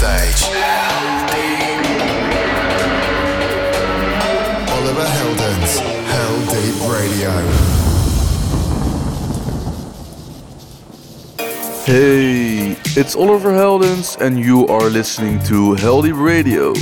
stage. Oliver Heldens, Hell Deep Radio. Hey, it's Oliver Heldens, and you are listening to Heldeep Radio.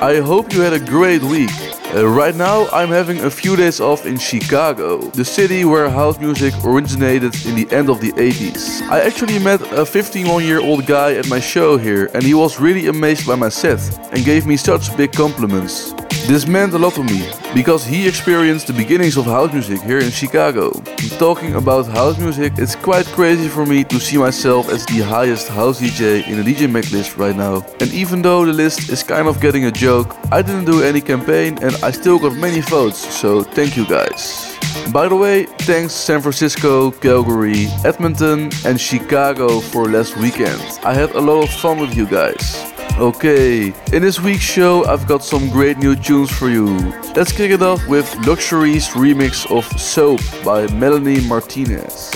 I hope you had a great week. Uh, right now, I'm having a few days off in Chicago, the city where house music originated in the end of the 80s. I actually met a 51 year old guy at my show here, and he was really amazed by my set and gave me such big compliments. This meant a lot to me because he experienced the beginnings of house music here in Chicago. talking about house music, it's quite crazy for me to see myself as the highest house DJ in the DJ Mag list right now. And even though the list is kind of getting a joke, I didn't do any campaign and I still got many votes, so thank you guys. By the way, thanks San Francisco, Calgary, Edmonton, and Chicago for last weekend. I had a lot of fun with you guys. Okay, in this week's show, I've got some great new tunes for you. Let's kick it off with Luxury's remix of Soap by Melanie Martinez.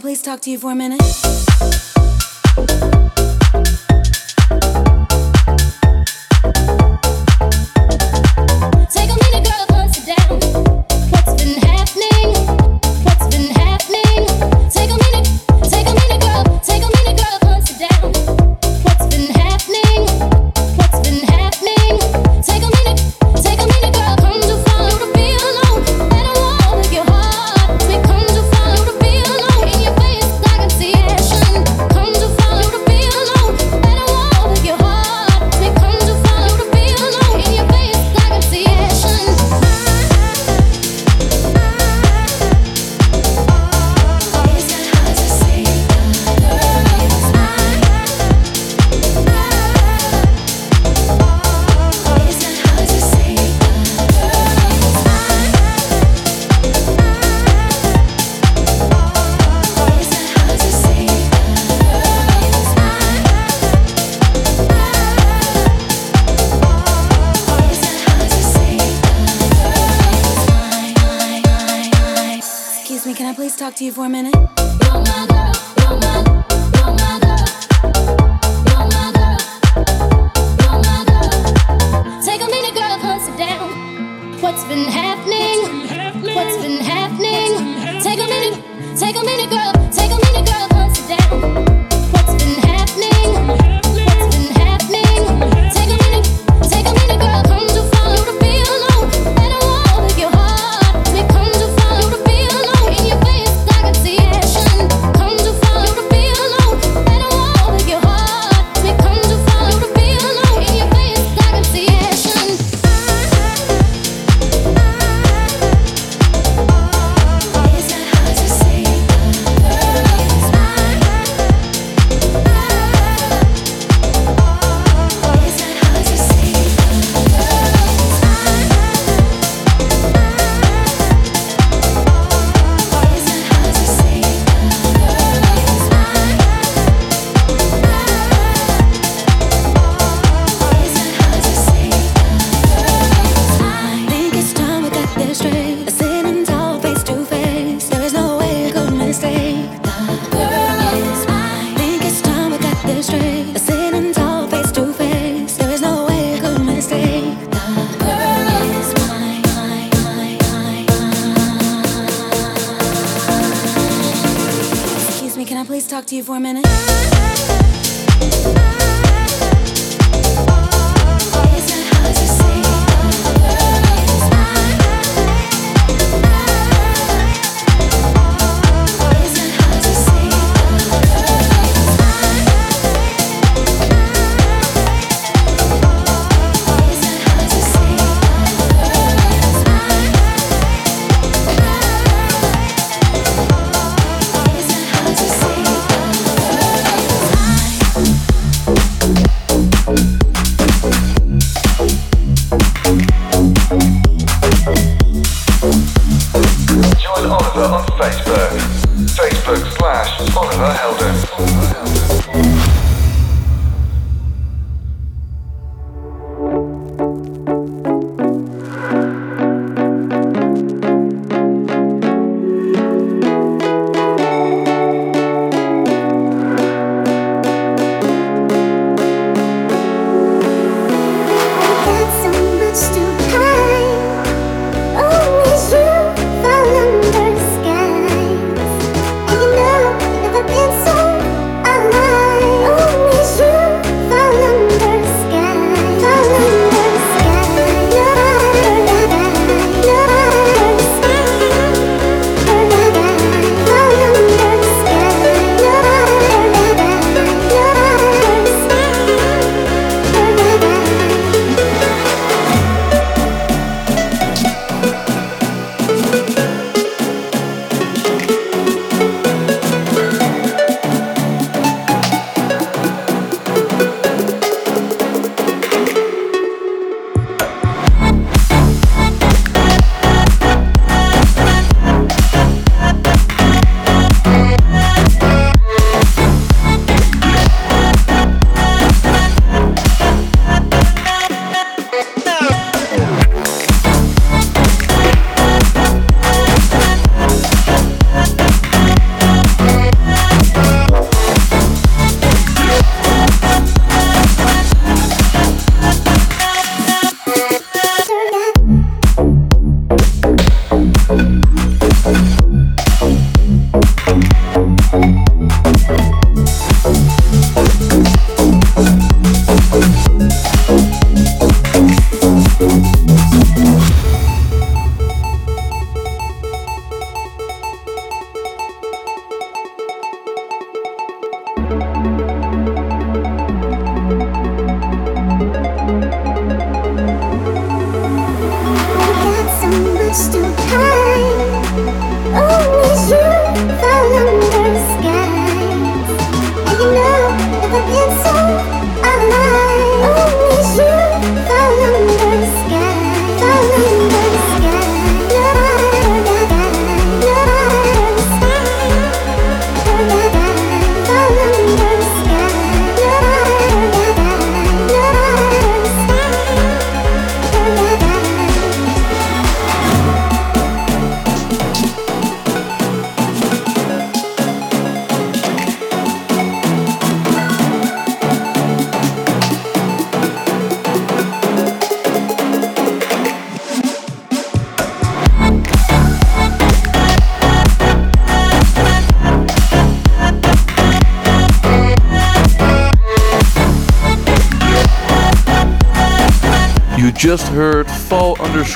Please talk to you for a minute? what's been happening.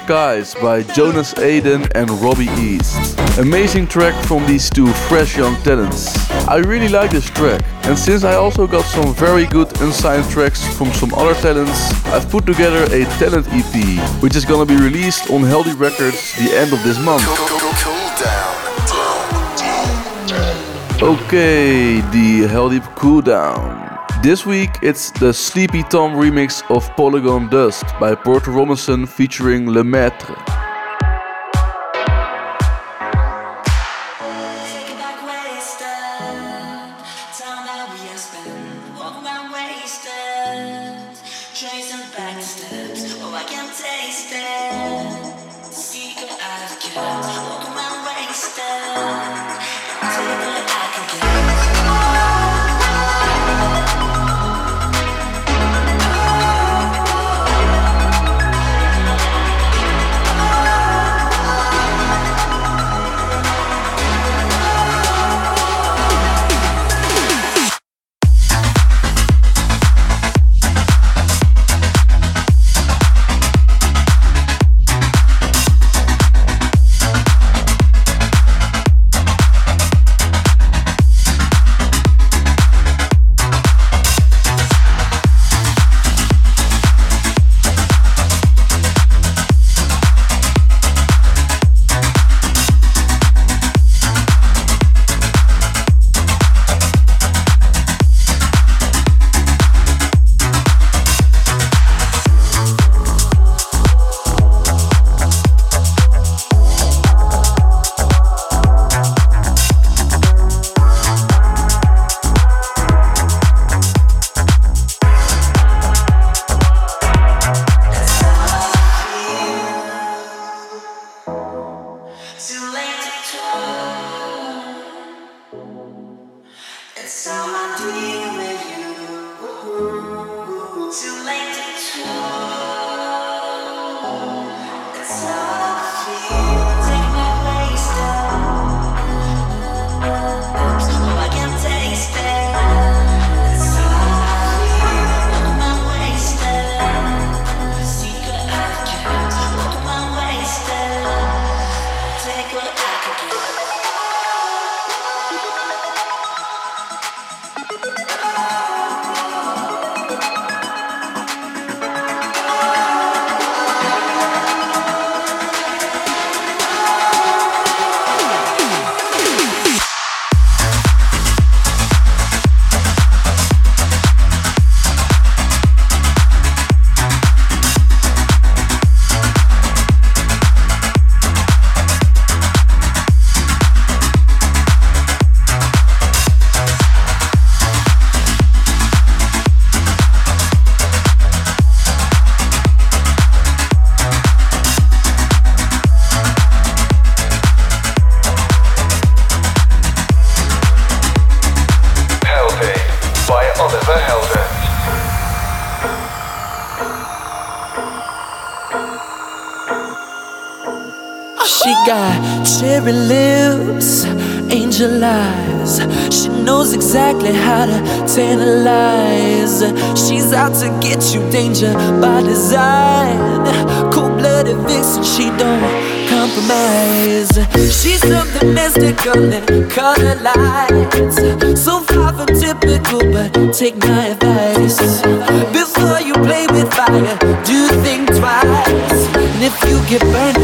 Skies by Jonas Aden and Robbie East. Amazing track from these two fresh young talents. I really like this track, and since I also got some very good unsigned tracks from some other talents, I've put together a talent EP, which is gonna be released on Heldeep Records the end of this month. Okay, the Heldeep Cool Down. This week it's the Sleepy Tom remix of Polygon Dust by Porter Robinson featuring Lemaitre. Tantalize. She's out to get you, danger by design. Cold blooded vixen, she don't compromise. She's something mystical and color lights. So far from typical, but take my advice. Before you play with fire, do think twice. And if you get burned,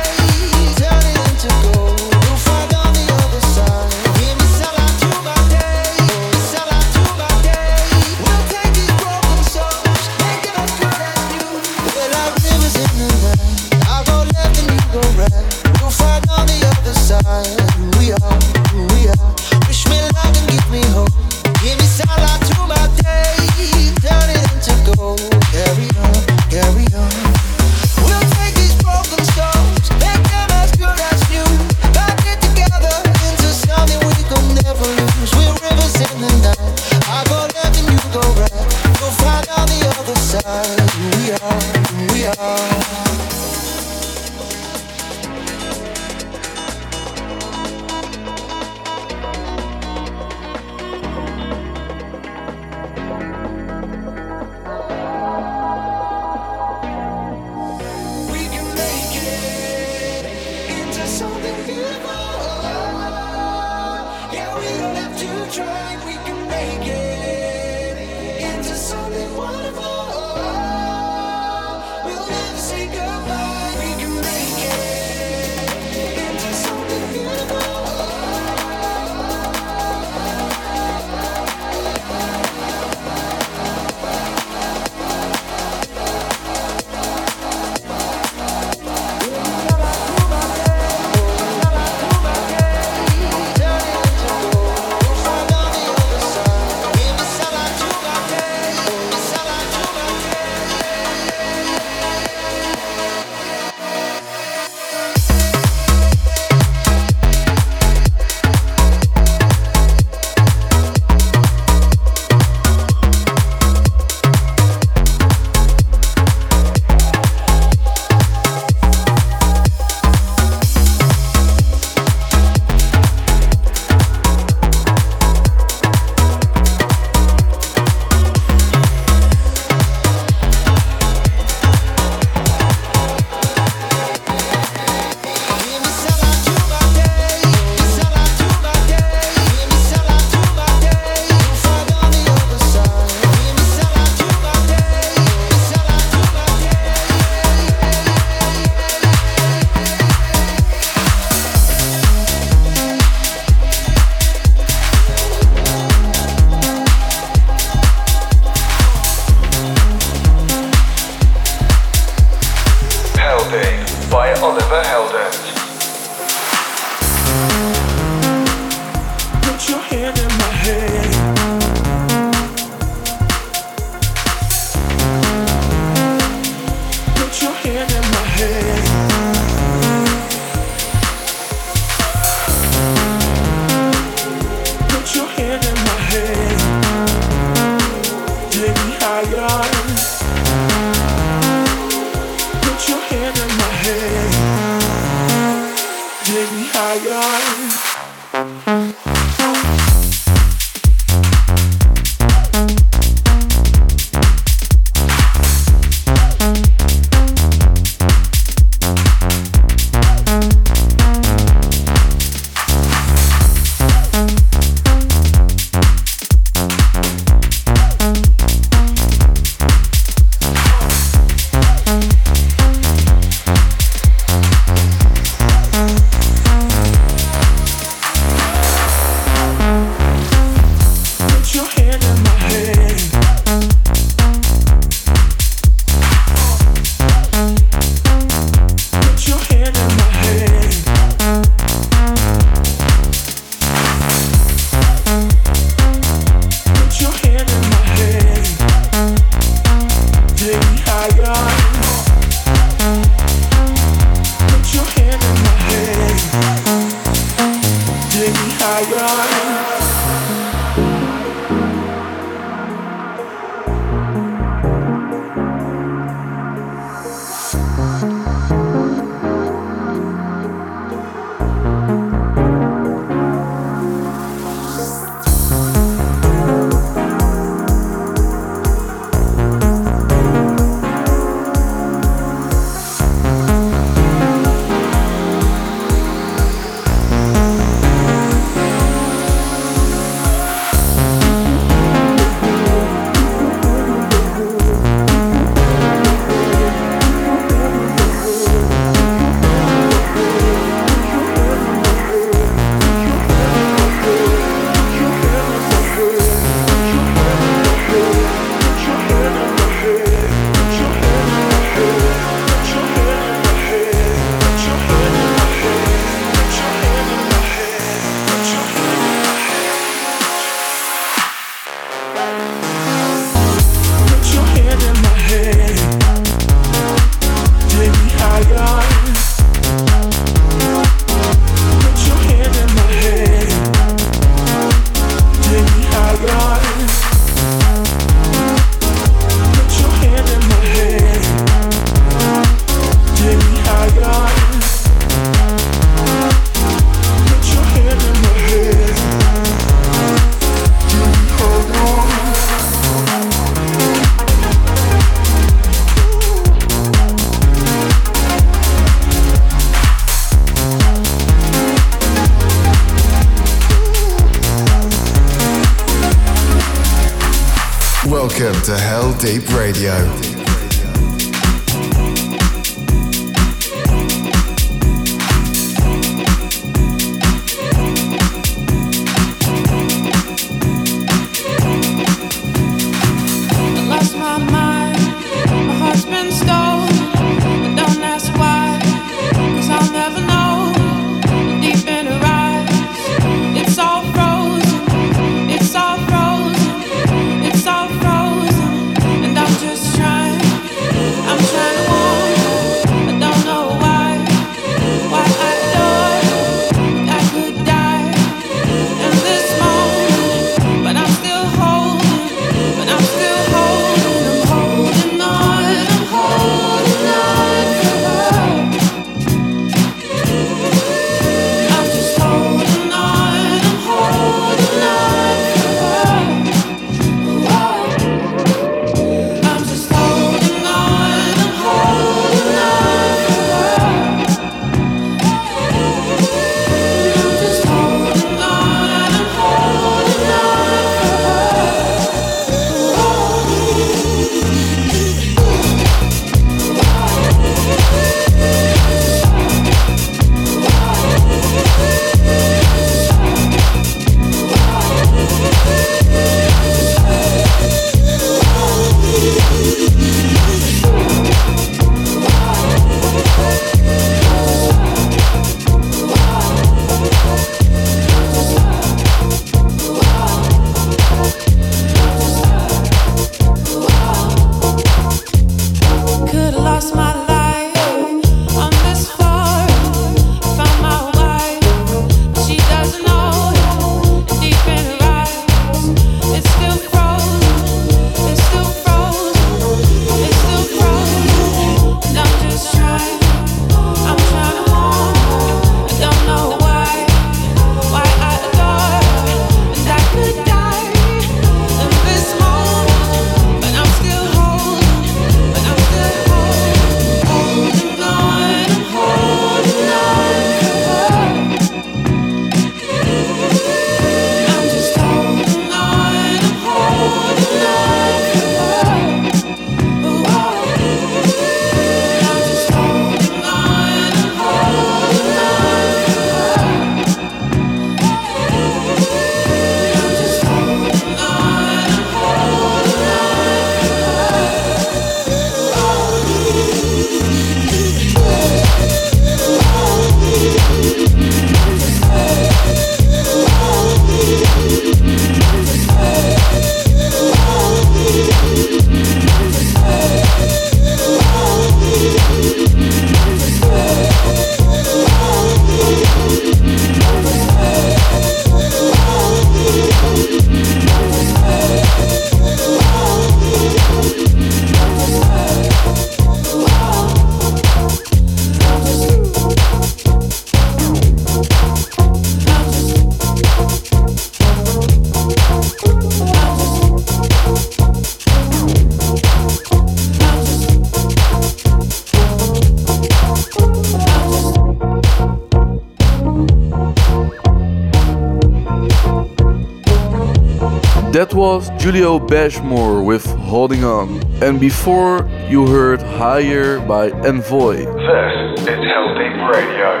Julio Bashmore with Holding On. And before you heard Higher by Envoy. This is Heldeep Radio.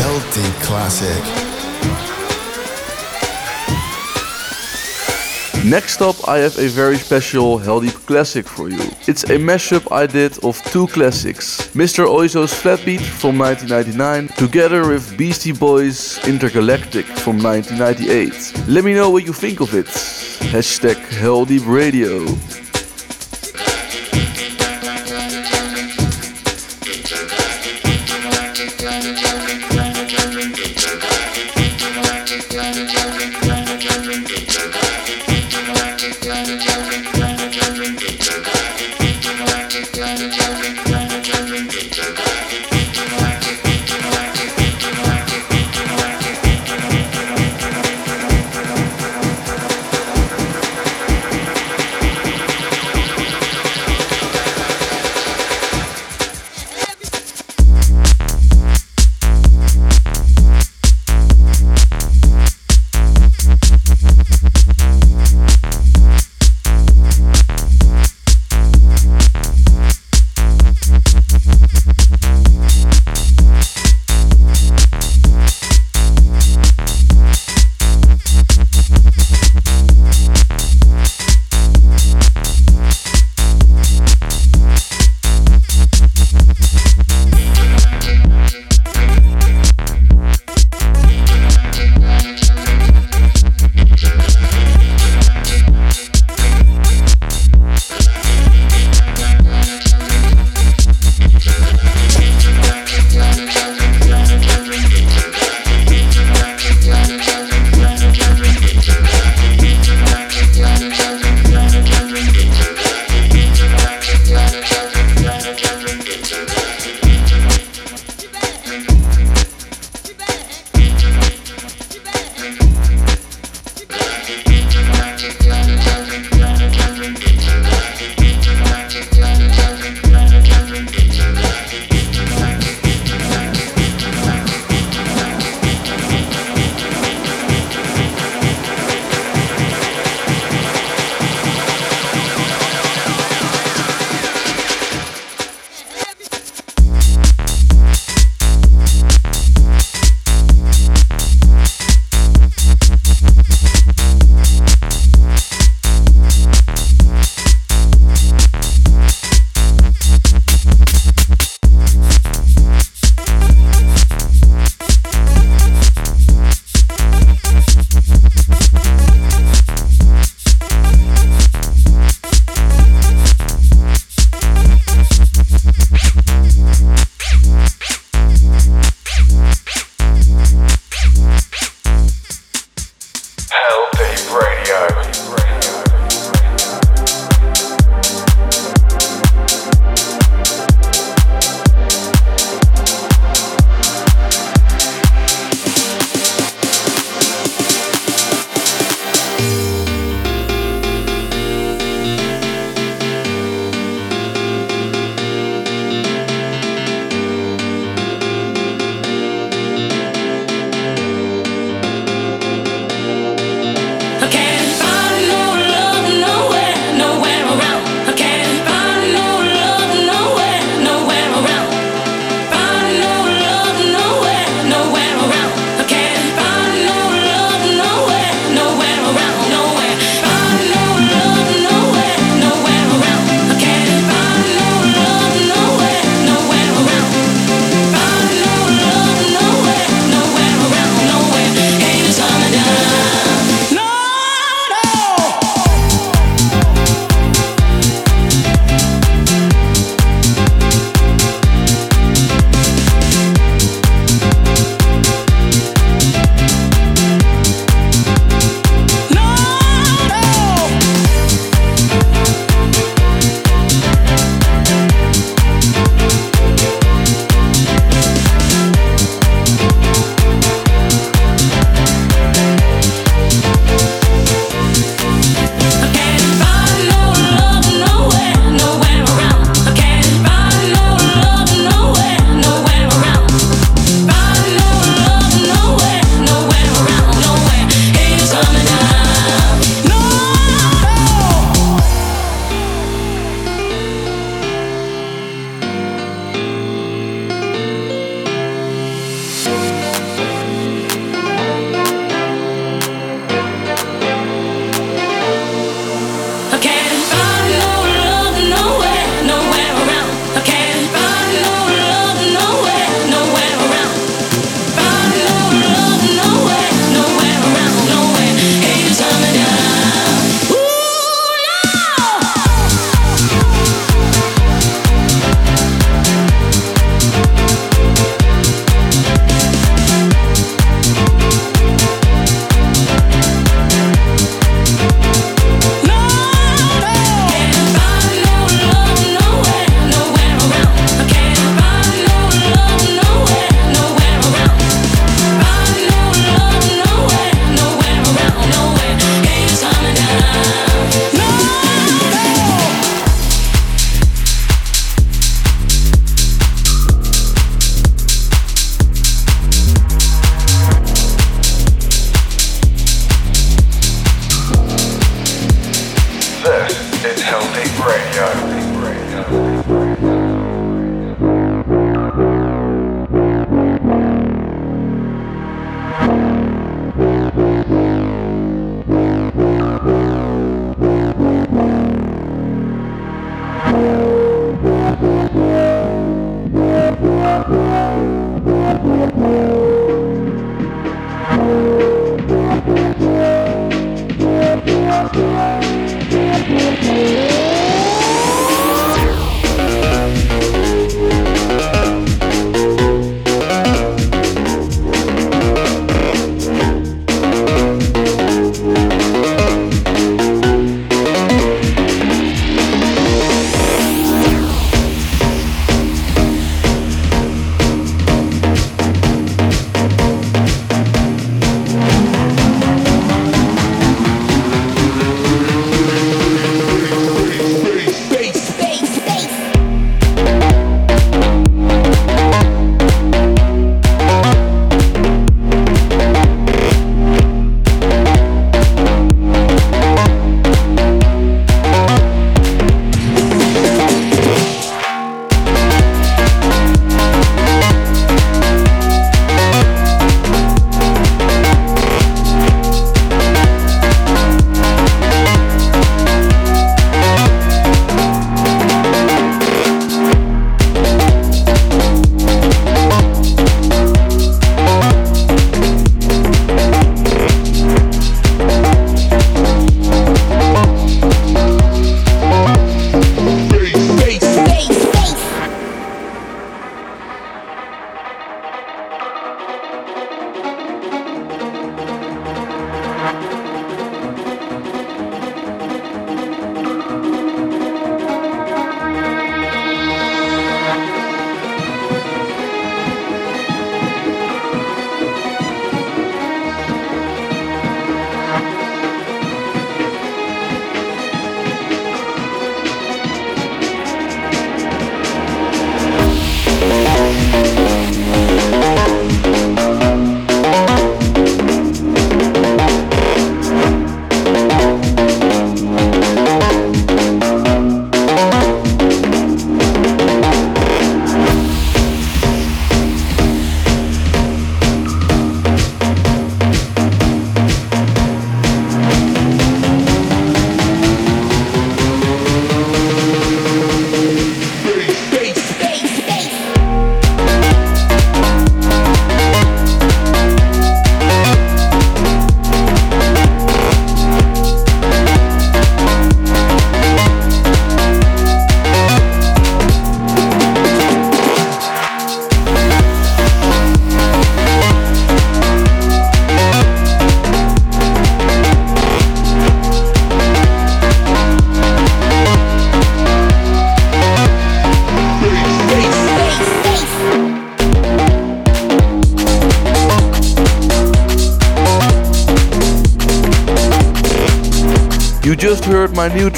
Heldeep Classic. Next up, I have a very special Heldeep classic for you. It's a mashup I did of two classics Mr. Oizo's Flatbeat from 1999, together with Beastie Boys Intergalactic from 1998. Let me know what you think of it. Hashtag Heldeep Radio.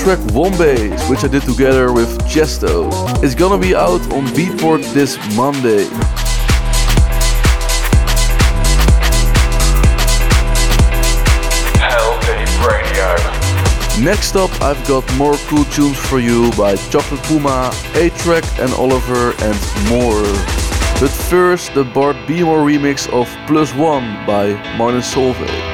Track Wombass, which I did together with Tiësto. It's gonna be out on Beatport this Monday. Next up, I've got more cool tunes for you by Chocolate Puma, A-Trak and Oliver and more. But first, the Bart B More remix of Plus One by Martin Solveig.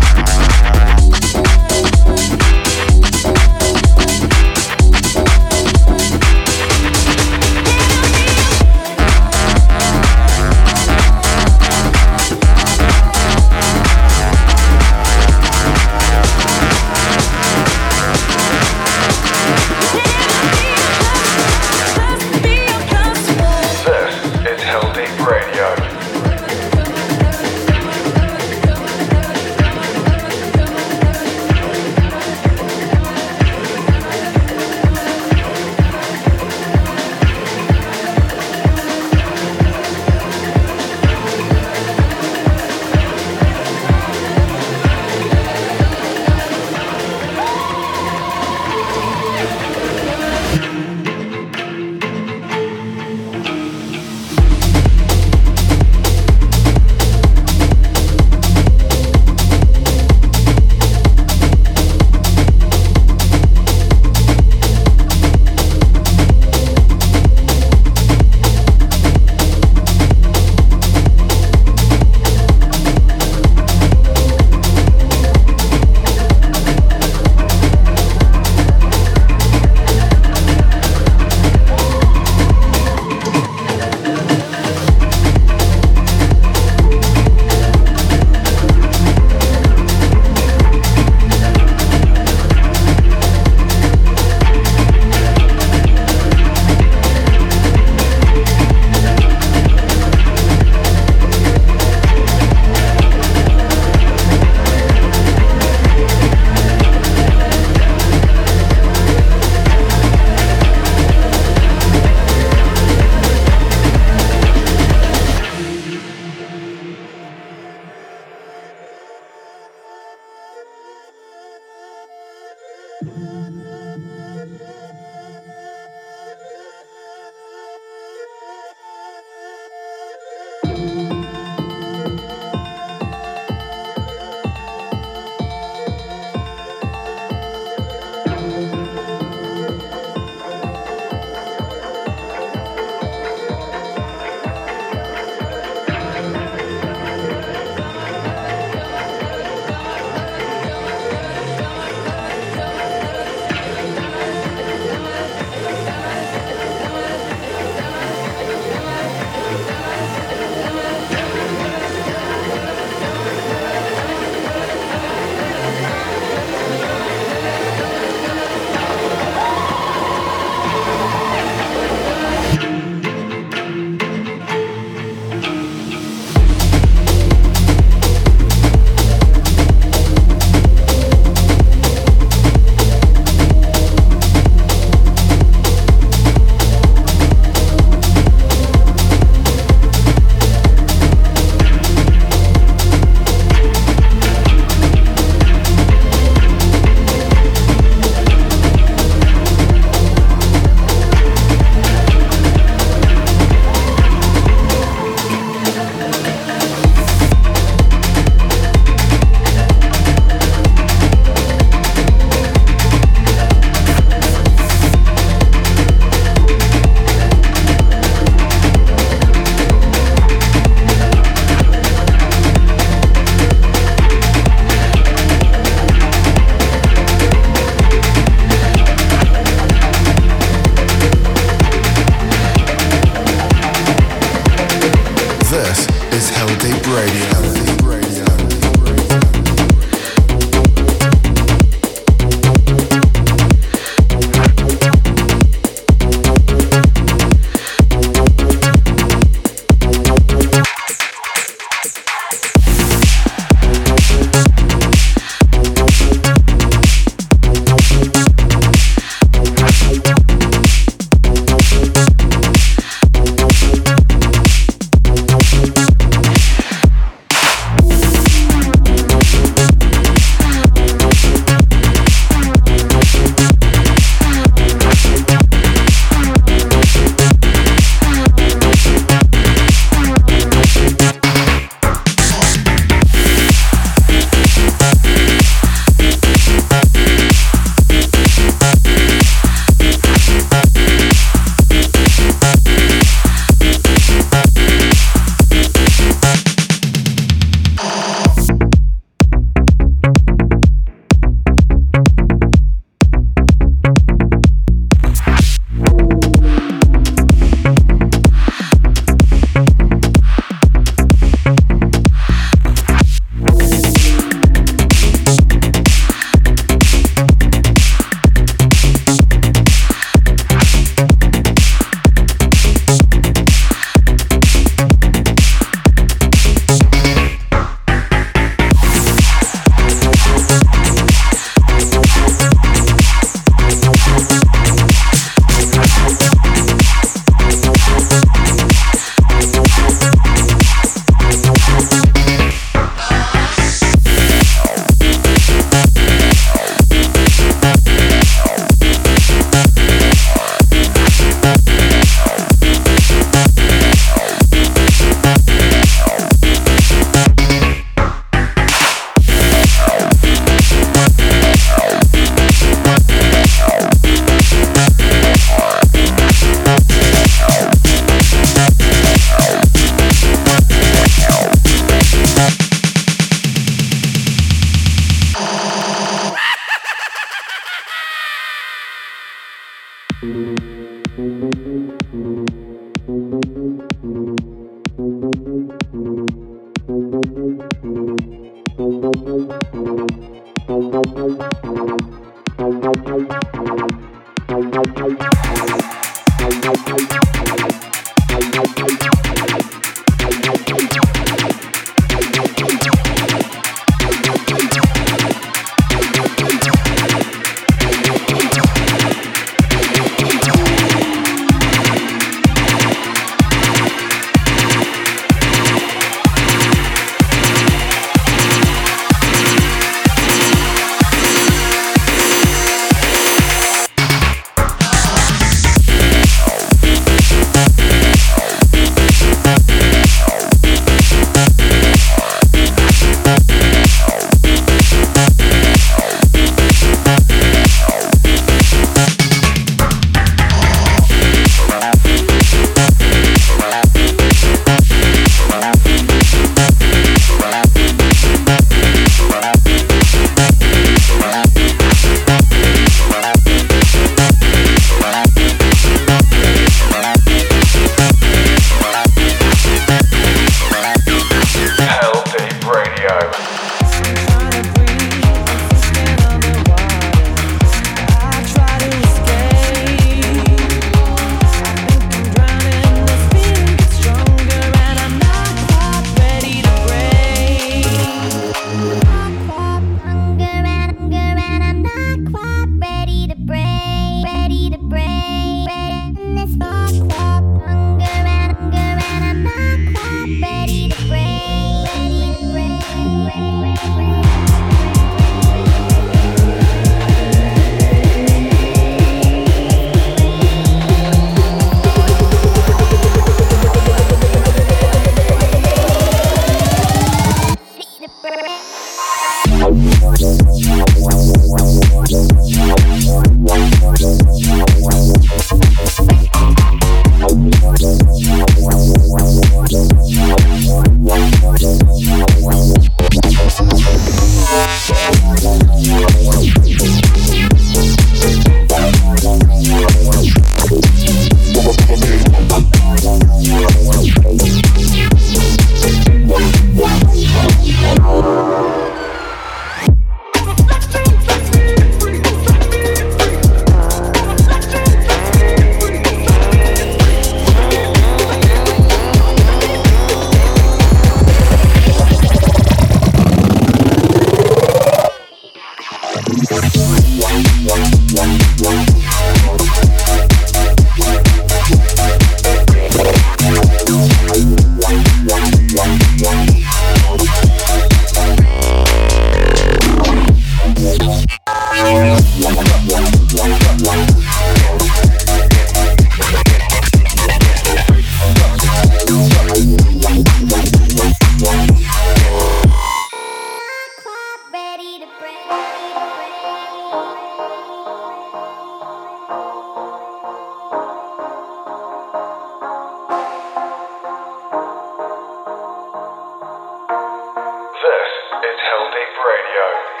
It's Heldeep Radio.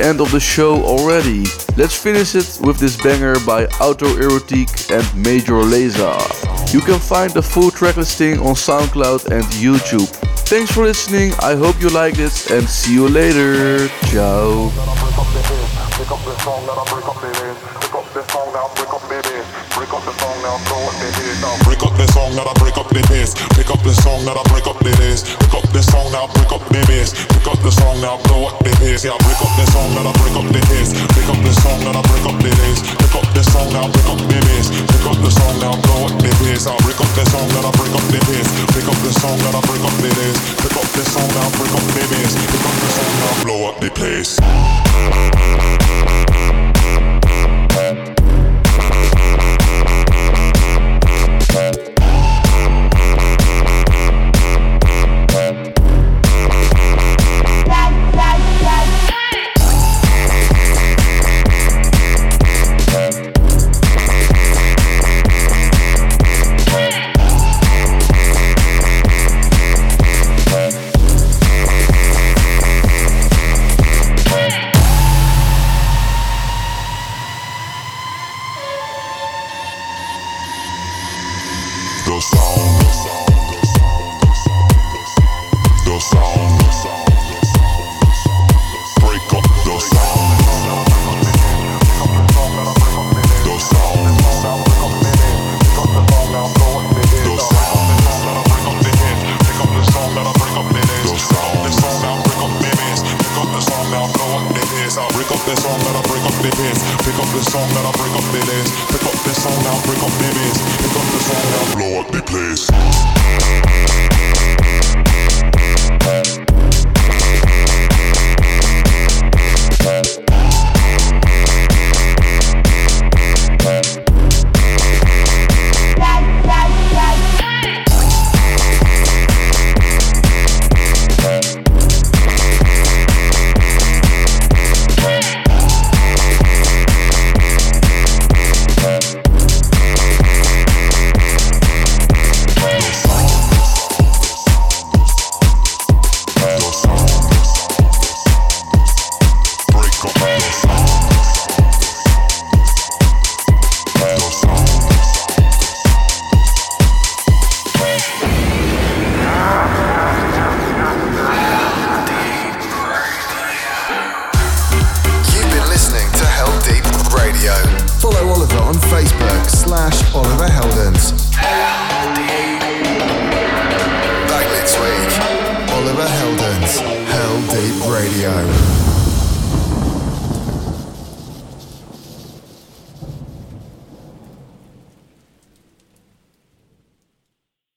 End of the show already. Let's finish it with this banger by Auto Autoerotique and Major Lazer. You can find the full track listing on SoundCloud and YouTube. Thanks for listening, I hope you liked it and see you later. Ciao. Break up the song that I break up the up the song that I break up the. Pick up the song now, break up the bass. Pick up the song now, blow up the bass. Yeah, break up the song now, break up the bass. Pick up the song now, break up the bass. Pick up the song now, break up the bass. Pick up the song now, blow up the bass. I break up the song now, break up the bass. Pick up the song now, break up the bass. Pick up the song now, break up the bass. Pick up the song now, blow up the place.